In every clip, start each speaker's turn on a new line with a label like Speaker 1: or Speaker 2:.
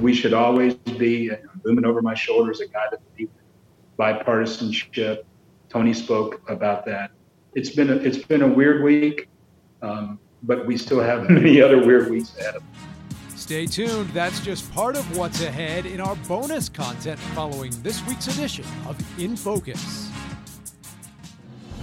Speaker 1: we should always be looming over my shoulders a guy that believes bipartisanship. Tony spoke about that. It's been a, it's been a weird week, um, but we still have many other weird weeks ahead of us.
Speaker 2: Stay tuned. That's just part of what's ahead in our bonus content following this week's edition of In Focus.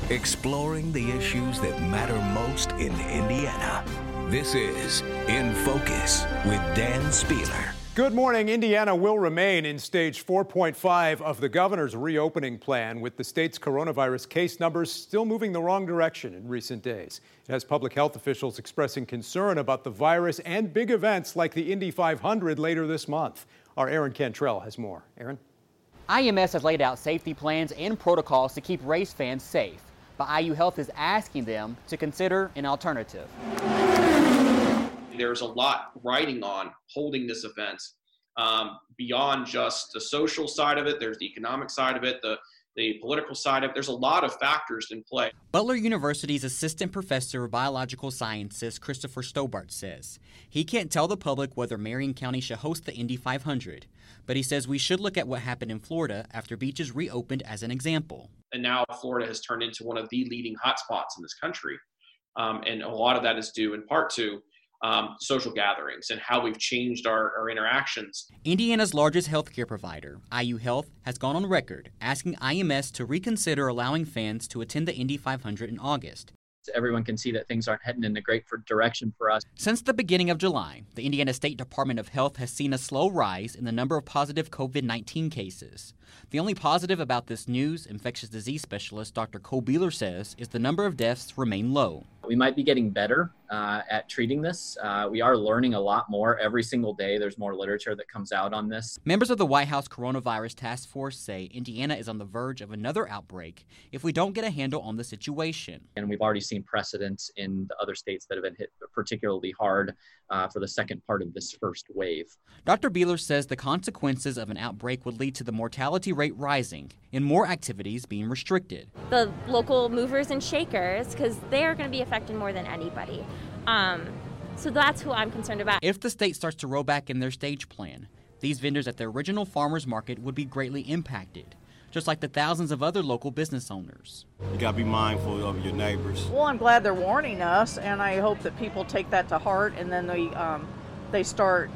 Speaker 3: Exploring the issues that matter most in Indiana. This is In Focus with Dan Spehler.
Speaker 2: Good morning. Indiana will remain in stage 4.5 of the governor's reopening plan, with the state's coronavirus case numbers still moving the wrong direction in recent days. It has public health officials expressing concern about the virus and big events like the Indy 500 later this month. Our Aaron Cantrell has more. Aaron?
Speaker 4: IMS has laid out safety plans and protocols to keep race fans safe, but IU Health is asking them to consider an alternative
Speaker 5: there's a lot riding on holding this event um, beyond just the social side of it. There's the economic side of it, the the political side of it. There's a lot of factors in play.
Speaker 4: Butler University's assistant professor of biological sciences, Christopher Stobart, says he can't tell the public whether Marion County should host the Indy 500, but he says we should look at what happened in Florida after beaches reopened as an example.
Speaker 5: And now Florida has turned into one of the leading hotspots in this country. Um, and a lot of that is due in part to um, social gatherings and how we've changed our, our interactions.
Speaker 4: Indiana's largest healthcare provider, IU Health, has gone on record asking IMS to reconsider allowing fans to attend the Indy 500 in August.
Speaker 6: Everyone can see that things aren't heading in a great for direction for us.
Speaker 4: Since the beginning of July, the Indiana State Department of Health has seen a slow rise in the number of positive COVID 19 cases. The only positive about this news, infectious disease specialist Dr. Cole Beeler says, is the number of deaths remain low.
Speaker 6: We might be getting better uh, at treating this. Uh, we are learning a lot more every single day. There's more literature that comes out on this.
Speaker 4: Members of the White House Coronavirus Task Force say Indiana is on the verge of another outbreak if we don't get a handle on the situation.
Speaker 6: And we've already seen precedents in the other states that have been hit particularly hard uh, for the second part of this first wave.
Speaker 4: Dr. Beeler says the consequences of an outbreak would lead to the mortality rate rising and more activities being restricted.
Speaker 7: The local movers and shakers, because they're going to be affected more than anybody. Um, so that's who I'm concerned about.
Speaker 4: If the state starts to roll back in their stage plan, these vendors at the original farmers market would be greatly impacted just like the thousands of other local business owners.
Speaker 8: You got to be mindful of your neighbors.
Speaker 9: Well, I'm glad they're warning us, and I hope that people take that to heart and then they um, they start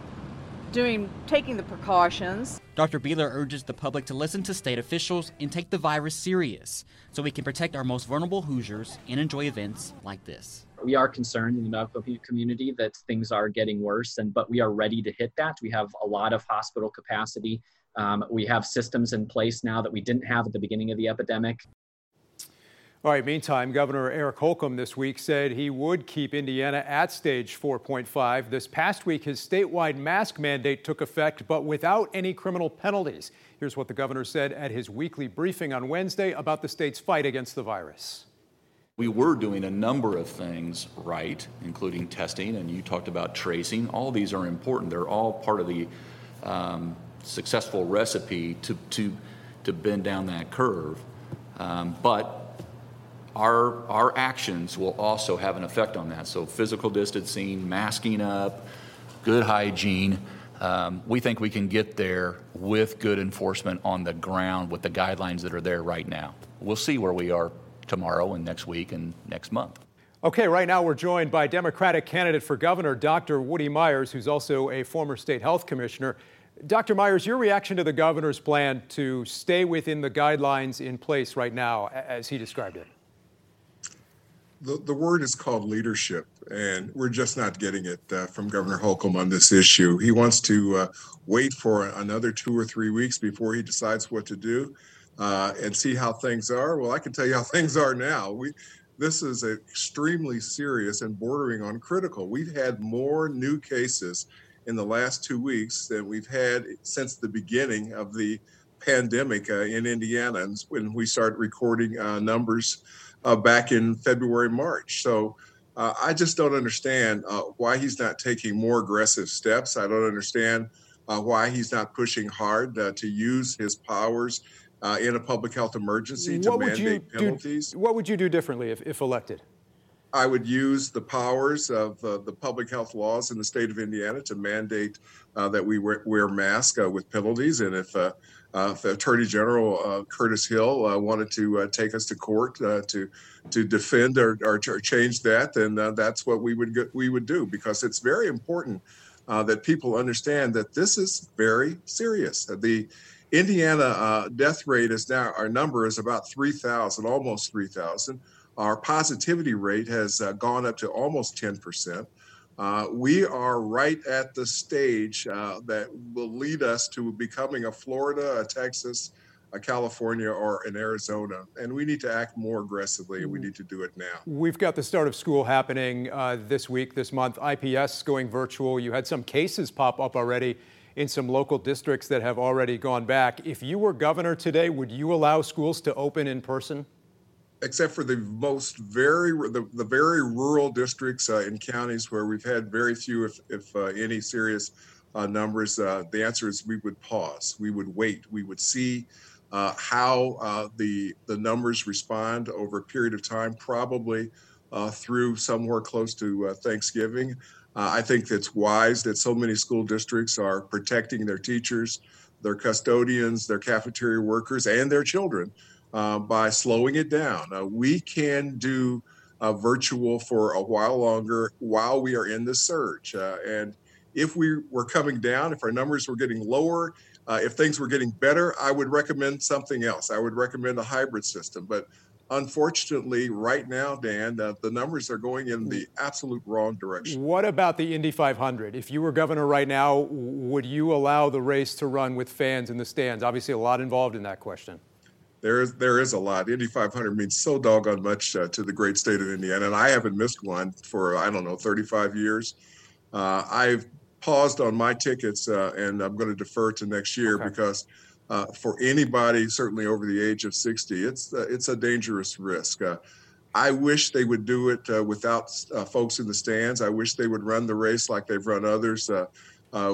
Speaker 9: doing taking the precautions.
Speaker 4: Dr. Beeler urges the public to listen to state officials and take the virus serious so we can protect our most vulnerable Hoosiers and enjoy events like this.
Speaker 6: We are concerned in the medical community that things are getting worse, and but we are ready to hit that. We have a lot of hospital capacity. Um, we have systems in place now that we didn't have at the beginning of the epidemic.
Speaker 2: All right, meantime, Governor Eric Holcomb this week said he would keep Indiana at stage 4.5. This past week, his statewide mask mandate took effect, but without any criminal penalties. Here's what the governor said at his weekly briefing on Wednesday about the state's fight against the virus.
Speaker 10: We were doing a number of things right, including testing, and you talked about tracing. All these are important. They're all part of the um, successful recipe to, to, to bend down that curve. Um, but our, our actions will also have an effect on that. So, physical distancing, masking up, good hygiene. Um, we think we can get there with good enforcement on the ground with the guidelines that are there right now. We'll see where we are tomorrow and next week and next month.
Speaker 2: Okay, right now we're joined by Democratic candidate for governor Dr. Woody Myers, who's also a former state health commissioner. Dr. Myers, your reaction to the governor's plan to stay within the guidelines in place right now, as he described it?
Speaker 11: The, the word is called leadership, and we're just not getting it uh, from Governor Holcomb on this issue. He wants to uh, wait for another two or three weeks before he decides what to do uh, and see how things are. Well, I can tell you how things are now. We this is extremely serious and bordering on critical. We've had more new cases in the last two weeks than we've had since the beginning of the pandemic uh, in Indiana, and when we started recording uh, numbers uh, back in February, March. So uh, I just don't understand uh, why he's not taking more aggressive steps. I don't understand uh, why he's not pushing hard uh, to use his powers uh, in a public health emergency to
Speaker 2: what
Speaker 11: mandate penalties.
Speaker 2: Do, what would you do differently if, if elected?
Speaker 11: I would use the powers of uh, the public health laws in the state of Indiana to mandate uh, that we wear, wear masks uh, with penalties. And if, uh, uh, Attorney General uh, Curtis Hill wanted to take us to court to to defend or, or, or change that, then that's what we would get, we would do because it's very important that people understand that this is very serious. The Indiana uh, death rate is now, our number is about 3,000, almost 3,000. Our positivity rate has uh, gone up to almost 10%. Uh, we are right at the stage uh, that will lead us to becoming a Florida, a Texas, a California, or an Arizona. And we need to act more aggressively, and we need to do it now.
Speaker 2: We've got the start of school happening uh, this week, this month. IPS going virtual. You had some cases pop up already in some local districts that have already gone back. If you were governor today, would you allow schools to open in person?
Speaker 11: Except for the most very the, the very rural districts uh, in counties where we've had very few, if, if uh, any, serious uh, numbers, uh, the answer is we would pause. We would wait. We would see uh, how uh, the the numbers respond over a period of time, probably through somewhere close to Thanksgiving. I think it's wise that so many school districts are protecting their teachers, their custodians, their cafeteria workers, and their children uh, by slowing it down. Uh, we can do uh, virtual for a while longer while we are in the surge. Uh, and if we were coming down, if our numbers were getting lower, uh, if things were getting better, I would recommend something else. I would recommend a hybrid system. But unfortunately, right now, Dan, uh, the numbers are going in the absolute wrong direction.
Speaker 2: What about the Indy 500? If you were governor right now, would you allow the race to run with fans in the stands? Obviously, a lot involved in that question.
Speaker 11: There is there is a lot. Indy 500 means so doggone much uh, to the great state of Indiana, and I haven't missed one for I don't know 35 years. Uh, I've paused on my tickets, uh, and I'm going to defer to next year okay. because uh, for anybody, certainly over the age of 60, it's uh, it's a dangerous risk. Uh, I wish they would do it uh, without uh, folks in the stands. I wish they would run the race like they've run others uh,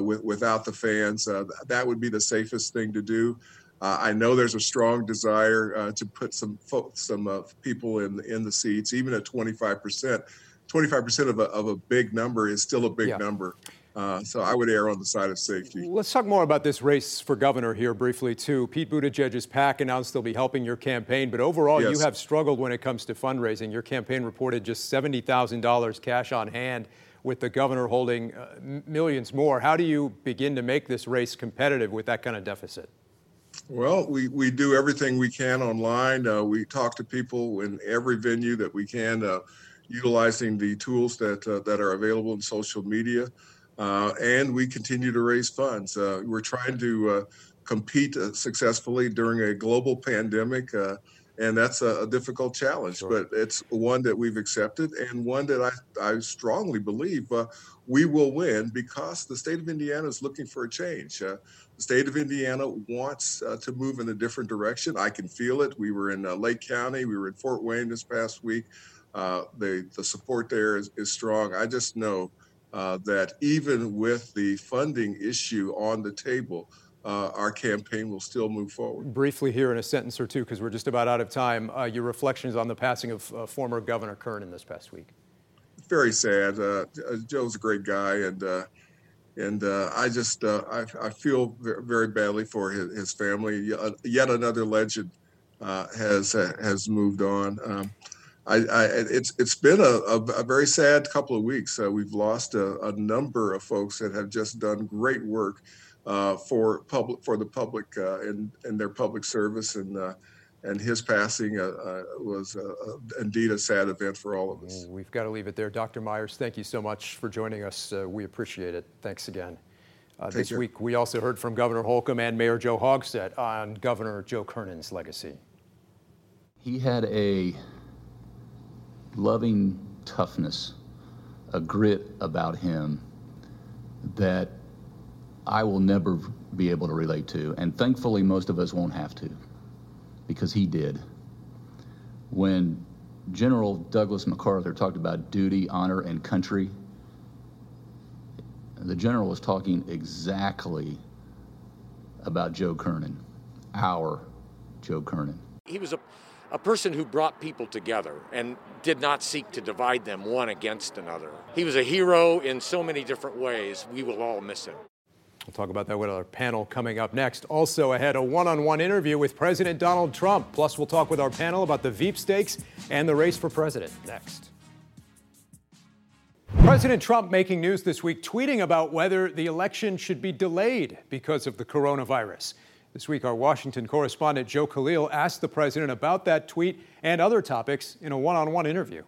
Speaker 11: with, without the fans. that would be the safest thing to do. I know there's a strong desire to put some folks, some people in in the seats, even at 25 percent. 25 percent of a of a big number is still a big yeah. number. Uh, so I would err on the side of safety.
Speaker 2: Let's talk more about this race for governor here briefly, too. Pete Buttigieg's PAC announced they'll be helping your campaign, but overall, yes. you have struggled when it comes to fundraising. Your campaign reported just $70,000 cash on hand, with the governor holding uh, millions more. How do you begin to make this race competitive with that kind of deficit?
Speaker 11: Well, we, we do everything we can online. Uh, we talk to people in every venue that we can, uh, utilizing the tools that, uh, that are available in social media. Uh, and we continue to raise funds. Uh, we're trying to uh, compete successfully during a global pandemic, and that's a, a difficult challenge, sure. but it's one that we've accepted and one that I, I strongly believe uh, we will win because the state of Indiana is looking for a change. the state of Indiana wants to move in a different direction. I can feel it. We were in Lake County, we were in Fort Wayne this past week. the, the support there is, is strong. I just know uh, that even with the funding issue on the table, uh, our campaign will still move forward.
Speaker 2: Briefly, here in a sentence or two, because we're just about out of time, uh, your reflections on the passing of uh, former Governor Kernan this past week.
Speaker 11: Very sad. Uh, Joe's a great guy, and and I just I, I, feel very badly for his, his family. Yet another legend has has moved on. Um, I, I, it's it's been a, a, a, very sad couple of weeks. Uh, we've lost a, a, number of folks that have just done great work uh, for public for the public uh, in in their public service, and uh, and his passing uh, uh, was indeed a sad event for all of us.
Speaker 2: We've got to leave it there, Dr. Myers. Thank you so much for joining us. we appreciate it. Thanks again. this care. week, we also heard from Governor Holcomb and Mayor Joe Hogsett on Governor Joe Kernan's legacy.
Speaker 12: He had a loving toughness, a grit about him that I will never be able to relate to. And thankfully, most of us won't have to because he did. When General Douglas MacArthur talked about duty, honor, and country, the general was talking exactly about Joe Kernan, our Joe Kernan.
Speaker 13: He was a a person who brought people together and did not seek to divide them one against another. He was a hero in so many different ways. We will all miss him.
Speaker 2: We'll talk about that with our panel coming up next. Also ahead, a one-on-one interview with President Donald Trump. Plus, we'll talk with our panel about the Veep stakes and the race for president next. President Trump making news this week, tweeting about whether the election should be delayed because of the coronavirus. This week, our Washington correspondent Joe Khalil asked the president about that tweet and other topics in a one on one interview.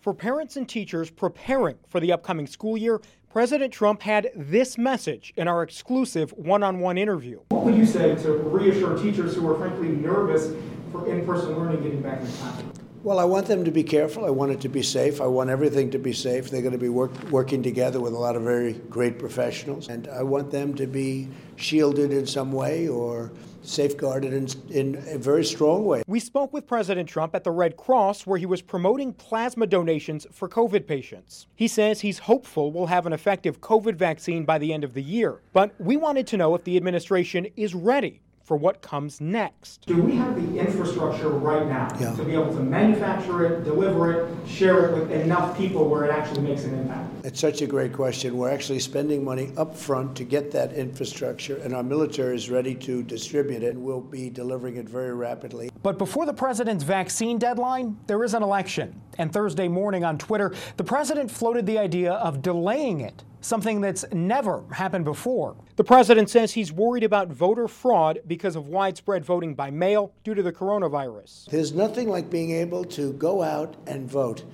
Speaker 14: For parents and teachers preparing for the upcoming school year, President Trump had this message in our exclusive one on one interview.
Speaker 15: What would you say to reassure teachers who are frankly nervous for in person learning getting back in time?
Speaker 16: Well, I want them to be careful. I want it to be safe. I want everything to be safe. They're going to be work, working together with a lot of very great professionals. And I want them to be shielded in some way or safeguarded in, in a very strong way.
Speaker 14: We spoke with President Trump at the Red Cross where he was promoting plasma donations for COVID patients. He says he's hopeful we'll have an effective COVID vaccine by the end of the year. But we wanted to know if the administration is ready for what comes next.
Speaker 15: Do we have the infrastructure right now
Speaker 16: yeah.
Speaker 15: to be able to manufacture it, deliver it, share it with enough people where it actually makes an impact?
Speaker 16: It's such a great question. We're actually spending money up front to get that infrastructure, and our military is ready to distribute it, and we'll be delivering it very rapidly.
Speaker 14: But before the president's vaccine deadline, there is an election. And Thursday morning on Twitter, the president floated the idea of delaying it something that's never happened before. The president says he's worried about voter fraud because of widespread voting by mail due to the coronavirus.
Speaker 16: There's nothing like being able to go out and vote.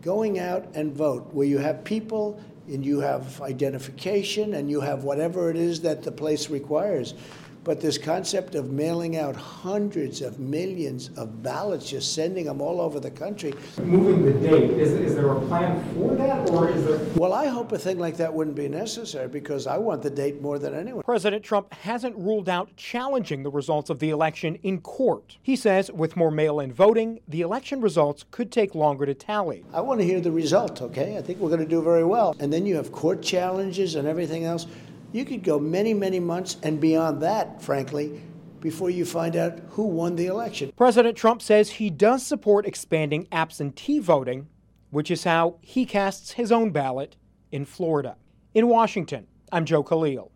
Speaker 16: Going out and vote, where you have people and you have identification and you have whatever it is that the place requires. But this concept of mailing out hundreds of millions of ballots, just sending them all over the country.
Speaker 15: Moving the date, is, is there a plan for that, or is there?
Speaker 16: Well, I hope a thing like that wouldn't be necessary because I want the date more than anyone.
Speaker 14: President Trump hasn't ruled out challenging the results of the election in court. He says with more mail in voting, the election results could take longer to tally.
Speaker 16: I want to hear the result, okay? I think we're going to do very well. And then you have court challenges and everything else. You could go many, many months and beyond that, frankly, before you find out who won the election.
Speaker 14: President Trump says he does support expanding absentee voting, which is how he casts his own ballot in Florida. In Washington, I'm Joe Khalil.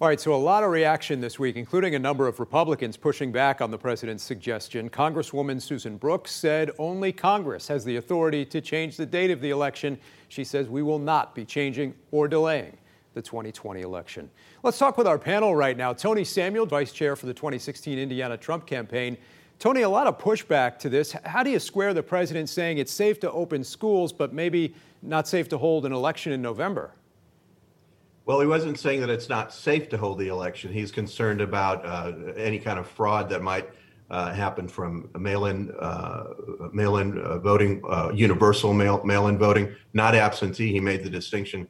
Speaker 2: All right, so a lot of reaction this week, including a number of Republicans pushing back on the president's suggestion. Congresswoman Susan Brooks said only Congress has the authority to change the date of the election. She says we will not be changing or delaying the 2020 election. Let's talk with our panel right now. Tony Samuel, Vice Chair for the 2016 Indiana Trump campaign. Tony, a lot of pushback to this. How do you square the president saying it's safe to open schools, but maybe not safe to hold an election in November?
Speaker 17: Well, he wasn't saying that it's not safe to hold the election. He's concerned about uh, any kind of fraud that might uh, happen from mail-in, uh, mail-in uh, voting, uh, universal mail, mail-in voting, not absentee. He made the distinction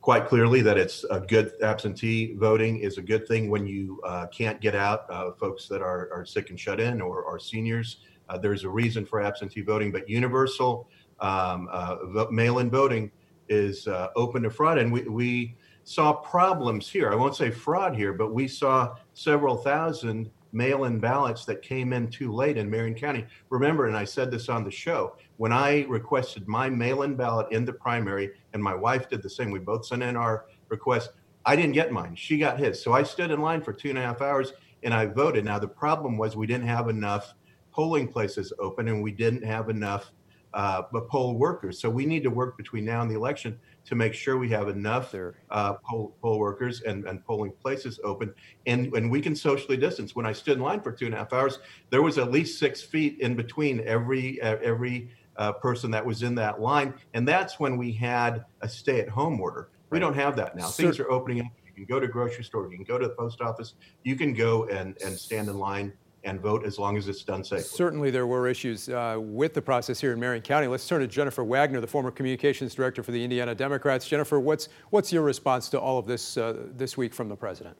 Speaker 17: quite clearly that it's a good absentee voting is a good thing when you uh, can't get out, uh, folks that are, are sick and shut in or are seniors. Uh, there's a reason for absentee voting, but universal um, uh, mail-in voting is uh, open to fraud. And we, we saw problems here. I won't say fraud here, but we saw several thousand mail-in ballots that came in too late in Marion County. Remember, and I said this on the show, when I requested my mail-in ballot in the primary, and my wife did the same, we both sent in our request. I didn't get mine; she got his. So I stood in line for two and a half hours, and I voted. Now the problem was we didn't have enough polling places open, and we didn't have enough uh, poll workers. So we need to work between now and the election to make sure we have enough uh, poll, poll workers and, and polling places open. And, and we can socially distance. When I stood in line for two and a half hours, there was at least six feet in between every every uh, person that was in that line. And that's when we had a stay at home order. We don't have that now. Things are opening up. You can go to grocery store, you can go to the post office, you can go and, and stand in line and vote as long as it's done safely.
Speaker 2: Certainly, there were issues uh, with the process here in Marion County. Let's turn to Jennifer Wagner, the former communications director for the Indiana Democrats. Jennifer, what's what's your response to all of this uh, this week from the president?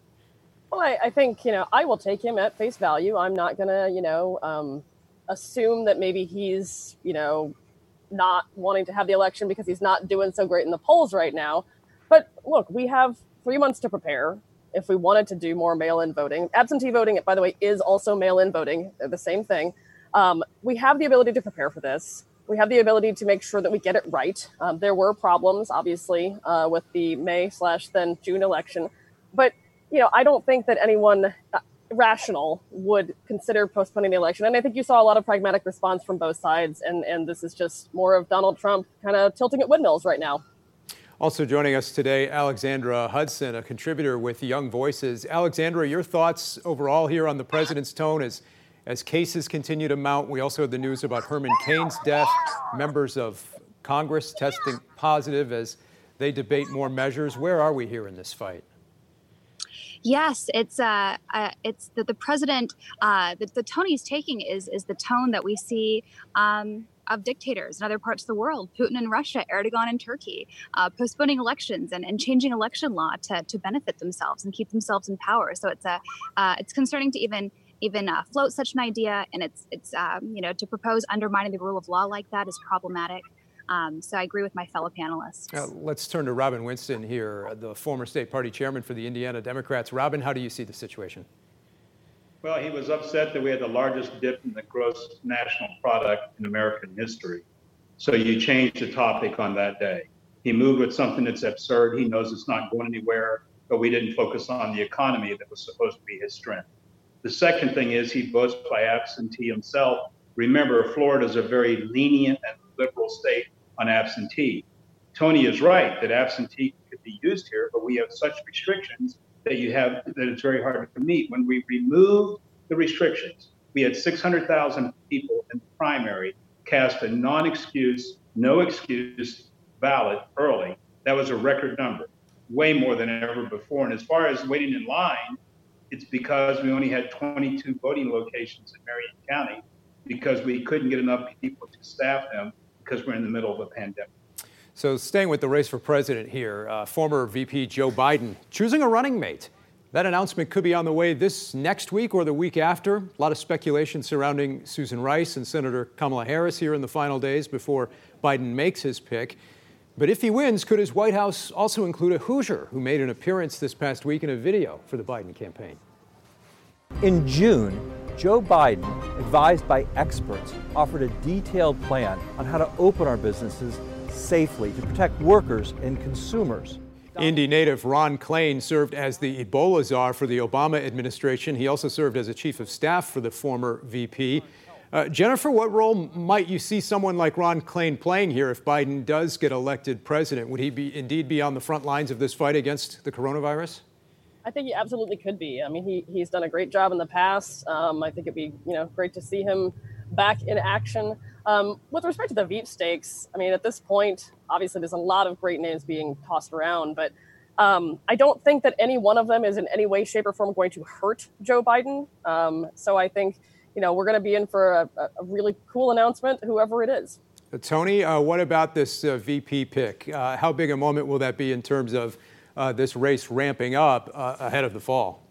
Speaker 18: Well, I, I, think you know I will take him at face value. I'm not gonna you know um, assume that maybe he's you know not wanting to have the election because he's not doing so great in the polls right now. But look, we have three months to prepare if we wanted to do more mail-in voting. Absentee voting, by the way, is also mail-in voting. They're the same thing. Um, we have the ability to prepare for this. We have the ability to make sure that we get it right. Um, there were problems, obviously, uh, with the May slash then June election, but you know, I don't think that anyone rational would consider postponing the election. And I think you saw a lot of pragmatic response from both sides. And, and this is just more of Donald Trump kind of tilting at windmills right now.
Speaker 2: Also joining us today, Alexandra Hudson, a contributor with Young Voices. Alexandra, your thoughts overall here on the president's tone as, as cases continue to mount. We also had the news about Herman Cain's death, members of Congress testing positive as they debate more measures. Where are we here in this fight?
Speaker 19: Yes, it's uh, uh it's the, the president. Uh, the, the tone he's taking is is the tone that we see um, of dictators in other parts of the world, Putin in Russia, Erdogan in Turkey, uh, postponing elections and, and changing election law to, to benefit themselves and keep themselves in power. So it's a uh, it's concerning to even even uh, float such an idea, and it's it's um, you know to propose undermining the rule of law like that is problematic. Um, so I agree with my fellow panelists.
Speaker 2: Uh, let's turn to Robin Winston here, the former state party chairman for the Indiana Democrats. Robin, how do you see the situation?
Speaker 1: Well, he was upset that we had the largest dip in the gross national product in American history. So you changed the topic on that day. He moved with something that's absurd. He knows it's not going anywhere, but we didn't focus on the economy that was supposed to be his strength. The second thing is he votes by absentee himself. Remember, Florida is a very lenient and liberal state on absentee. Tony is right that absentee could be used here, but we have such restrictions that you have that it's very hard to meet. When we removed the restrictions, we had 600,000 people in the primary cast a non-excuse, no excuse ballot early. That was a record number, way more than ever before. And as far as waiting in line, it's because we only had 22 voting locations in Marion County because we couldn't get enough people to staff them because we're in the middle of a pandemic.
Speaker 2: So, staying with the race for president here, uh, former VP Joe Biden choosing a running mate. That announcement could be on the way this next week or the week after. A lot of speculation surrounding Susan Rice and Senator Kamala Harris here in the final days before Biden makes his pick. But if he wins, could his White House also include a Hoosier who made an appearance this past week in a video for the Biden campaign?
Speaker 20: In June, Joe Biden, advised by experts, offered a detailed plan on how to open our businesses safely to protect workers and consumers.
Speaker 2: Indy native Ron Klain served as the Ebola czar for the Obama administration. He also served as a chief of staff for the former VP. Uh, Jennifer, what role might you see someone like Ron Klain playing here if Biden does get elected president? Would he be indeed be on the front lines of this fight against the coronavirus?
Speaker 18: I think he absolutely could be. I mean, he, he's done a great job in the past. Um, I think it'd be you know great to see him back in action. Um, with respect to the Veep stakes, I mean, at this point, obviously there's a lot of great names being tossed around, but um, I don't think that any one of them is in any way, shape, or form going to hurt Joe Biden. Um, so I think you know we're going to be in for a, a, really cool announcement, whoever it is.
Speaker 2: Uh, Tony, uh, what about this uh, VP pick? Uh, how big a moment will that be in terms of this race ramping up uh, ahead of the fall?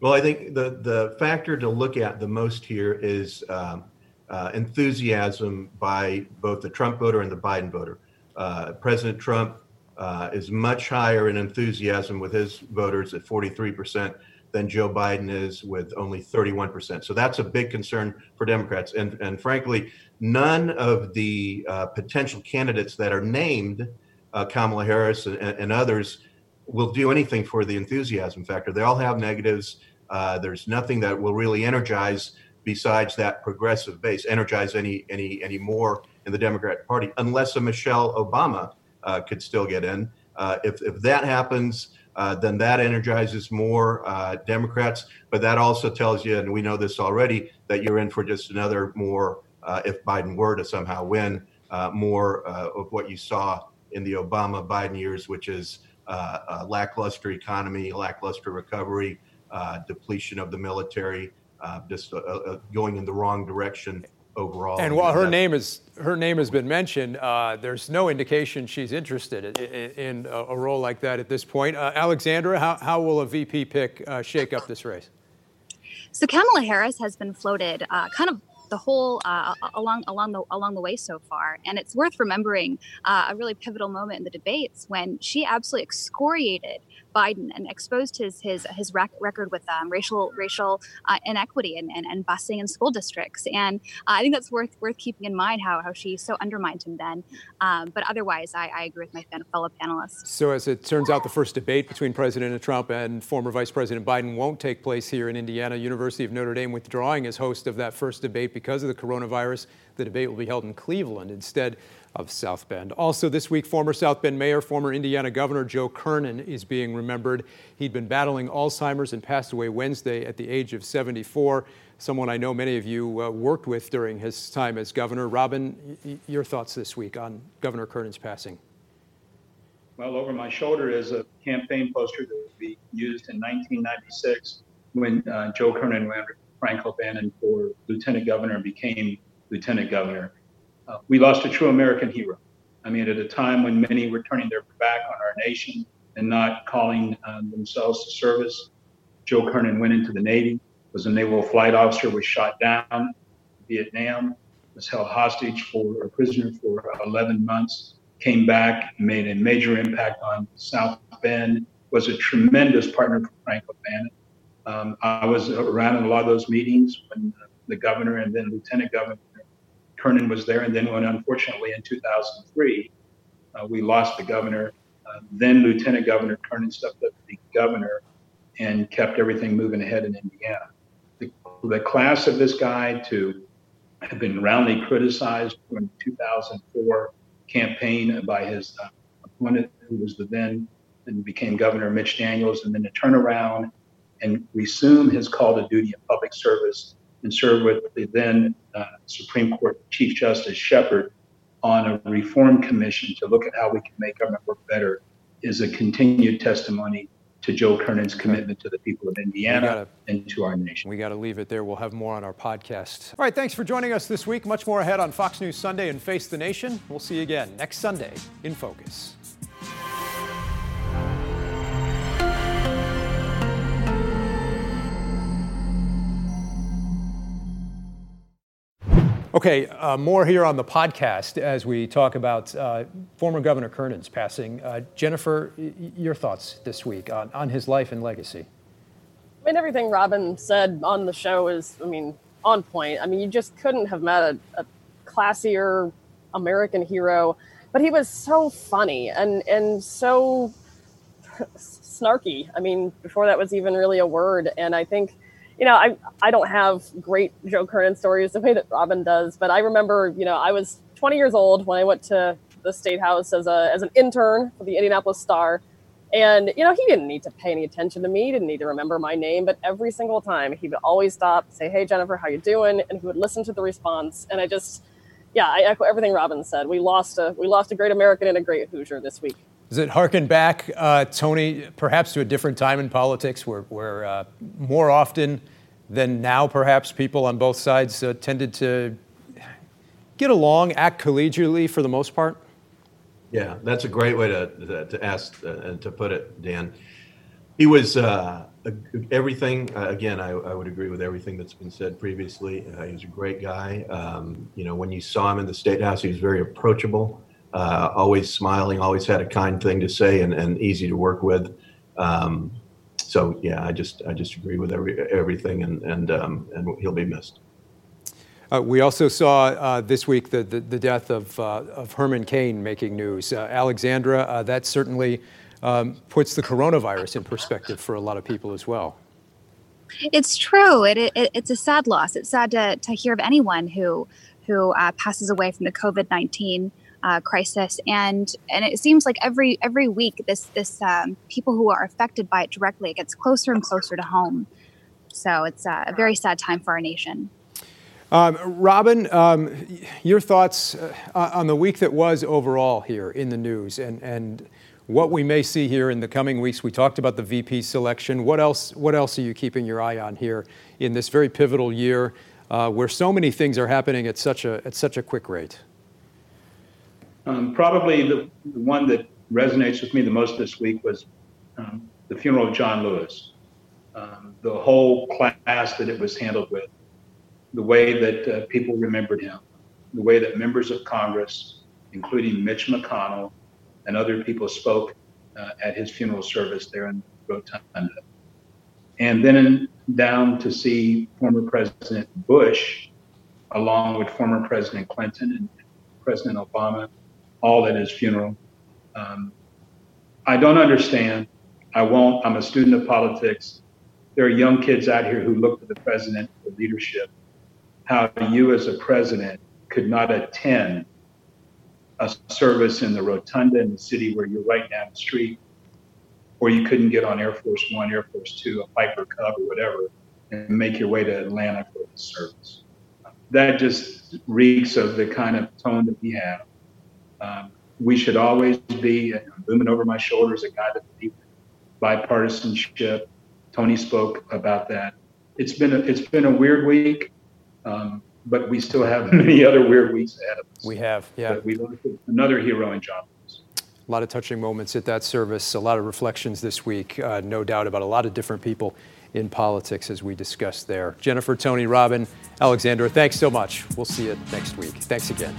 Speaker 17: Well, I think the the factor to look at the most here is um, uh, enthusiasm by both the Trump voter and the Biden voter. Uh, President Trump uh, is much higher in enthusiasm with his voters at 43% than Joe Biden is with only 31%. So that's a big concern for Democrats. And, and frankly, none of the uh, potential candidates that are named, uh, Kamala Harris and, and others, will do anything for the enthusiasm factor. They all have negatives. Uh, there's nothing that will really energize besides that progressive base, energize any any any more in the Democratic Party, unless a Michelle Obama uh, could still get in. Uh, if if that happens, uh, then that energizes more uh, Democrats. But that also tells you, and we know this already, that you're in for just another more. Uh, if Biden were to somehow win, more of what you saw in the Obama Biden years, which is uh, lackluster economy, lackluster recovery, uh, depletion of the military, uh, just uh, uh, going in the wrong direction overall.
Speaker 2: And while her name is her name has been mentioned, uh, there's no indication she's interested in, in, a role like that at this point. Alexandra, how, how will a VP pick shake up this race?
Speaker 19: So Kamala Harris has been floated kind of the whole uh, along along the along the way so far. And it's worth remembering uh, a really pivotal moment in the debates when she absolutely excoriated Biden and exposed his his his rec- record with um, racial racial uh, inequity and, and, and busing in school districts. And uh, I think that's worth worth keeping in mind how how she so undermined him then. Um, but otherwise, I, I, agree with my fellow panelists.
Speaker 2: So as it turns out, the first debate between President Trump and former Vice President Biden won't take place here in Indiana. University of Notre Dame withdrawing as host of that first debate because of the coronavirus. The debate will be held in Cleveland instead of South Bend. Also, this week, former South Bend Mayor, former Indiana Governor Joe Kernan is being remembered. He'd been battling Alzheimer's and passed away Wednesday at the age of 74. Someone I know many of you uh, worked with during his time as governor. Robin, y- your thoughts this week on Governor Kernan's passing?
Speaker 1: Well, over my shoulder is a campaign poster that we used in 1996 when uh, Joe Kernan ran Frank O'Bannon for lieutenant governor and became lieutenant governor. Uh, we lost a true American hero. I mean, at a time when many were turning their back on our nation and not calling um, themselves to service, Joe Kernan went into the Navy, was a naval flight officer, was shot down in Vietnam, was held hostage for a prisoner for 11 months, came back, made a major impact on South Bend, was a tremendous partner for Frank O'Bannon. Um, I was around in a lot of those meetings when the governor and then Lieutenant Governor Kernan was there. And then when unfortunately in 2003, uh, we lost the governor, uh, then Lieutenant Governor Kernan stepped up to be governor and kept everything moving ahead in Indiana. The, the class of this guy to have been roundly criticized in 2004 campaign by his uh, opponent, who was the then and became Governor Mitch Daniels, and then to turn around and resume his call to duty in public service and serve with the then uh, Supreme Court Chief Justice Shepard on a reform commission to look at how we can make government work better is a continued testimony to Joe Kernan's commitment to the people of Indiana gotta, and to our nation.
Speaker 2: We got to leave it there. We'll have more on our podcast. All right, thanks for joining us this week. Much more ahead on Fox News Sunday and Face the Nation. We'll see you again next Sunday in Focus. Okay, uh, more here on the podcast as we talk about uh, former Governor Kernan's passing. Uh, Jennifer, y- your thoughts this week on, on his life and legacy?
Speaker 18: I mean, everything Robin said on the show is, I mean, on point. I mean, you just couldn't have met a, a classier American hero, but he was so funny and and so snarky. I mean, before that was even really a word, and I think you know, I I don't have great Joe Kernan stories the way that Robin does, but I remember, you know, I was 20 years old when I went to the state house as a as an intern for the Indianapolis Star. And you know, he didn't need to pay any attention to me, he didn't need to remember my name, but every single time he would always stop, say, "Hey Jennifer, how you doing?" and he would listen to the response. And I just yeah, I echo everything Robin said. We lost a we lost a great American and a great Hoosier this week.
Speaker 2: Does it harken back, uh, Tony, perhaps to a different time in politics where, where uh, more often than now, perhaps people on both sides uh, tended to get along, act collegially for the most part?
Speaker 17: Yeah, that's a great way to, to ask uh, and to put it, Dan. He was uh, everything. Uh, again, I, I, would agree with everything that's been said previously. He was a great guy. Um, you know, when you saw him in the state house, he was very approachable uh, always smiling, always had a kind thing to say, and, and easy to work with. Um, so yeah, I just I just agree with every everything, and and um, and he'll be missed.
Speaker 2: Uh, we also saw uh, this week the, the, the death of, uh, of Herman Cain making news. Uh, Alexandra, uh, that certainly um, puts the coronavirus in perspective for a lot of people as well.
Speaker 19: It's true. It, it, it's a sad loss. It's sad to, to hear of anyone who who uh, passes away from the COVID nineteen uh, crisis, and and it seems like every every week this this um, people who are affected by it directly it gets closer and closer to home. So it's uh, a very sad time for our nation.
Speaker 2: Um, Robin, um, your thoughts uh, on the week that was overall here in the news, and and what we may see here in the coming weeks. We talked about the VP selection. What else? What else are you keeping your eye on here in this very pivotal year, uh, where so many things are happening at such a at such a quick rate?
Speaker 1: Um, probably the, the, one that resonates with me the most this week was um, the funeral of John Lewis. Um, the whole class that it was handled with, the way that uh, people remembered him, the way that members of Congress, including Mitch McConnell and other people, spoke uh, at his funeral service there in Rotunda. And then down to see former President Bush, along with former President Clinton and President Obama, all at his funeral. Um, I don't understand. I won't. I'm a student of politics. There are young kids out here who look to the president for leadership. How you, as a president, could not attend a service in the rotunda in the city where you're right down the street, or you couldn't get on Air Force One, Air Force Two, a Piper Cub, or whatever, and make your way to Atlanta for the service. That just reeks of the kind of tone that we have. Um, we should always be looming over my shoulders a guy that believes bipartisanship. Tony spoke about that. It's been a, it's been a weird week. Um, but we still have many other weird weeks ahead of us.
Speaker 2: We have, yeah.
Speaker 1: But we lost another hero in John.
Speaker 2: A lot of touching moments at that service, a lot of reflections this week, uh, no doubt about a lot of different people in politics as we discussed there. Jennifer, Tony, Robin, Alexandra, thanks so much. We'll see you next week. Thanks again.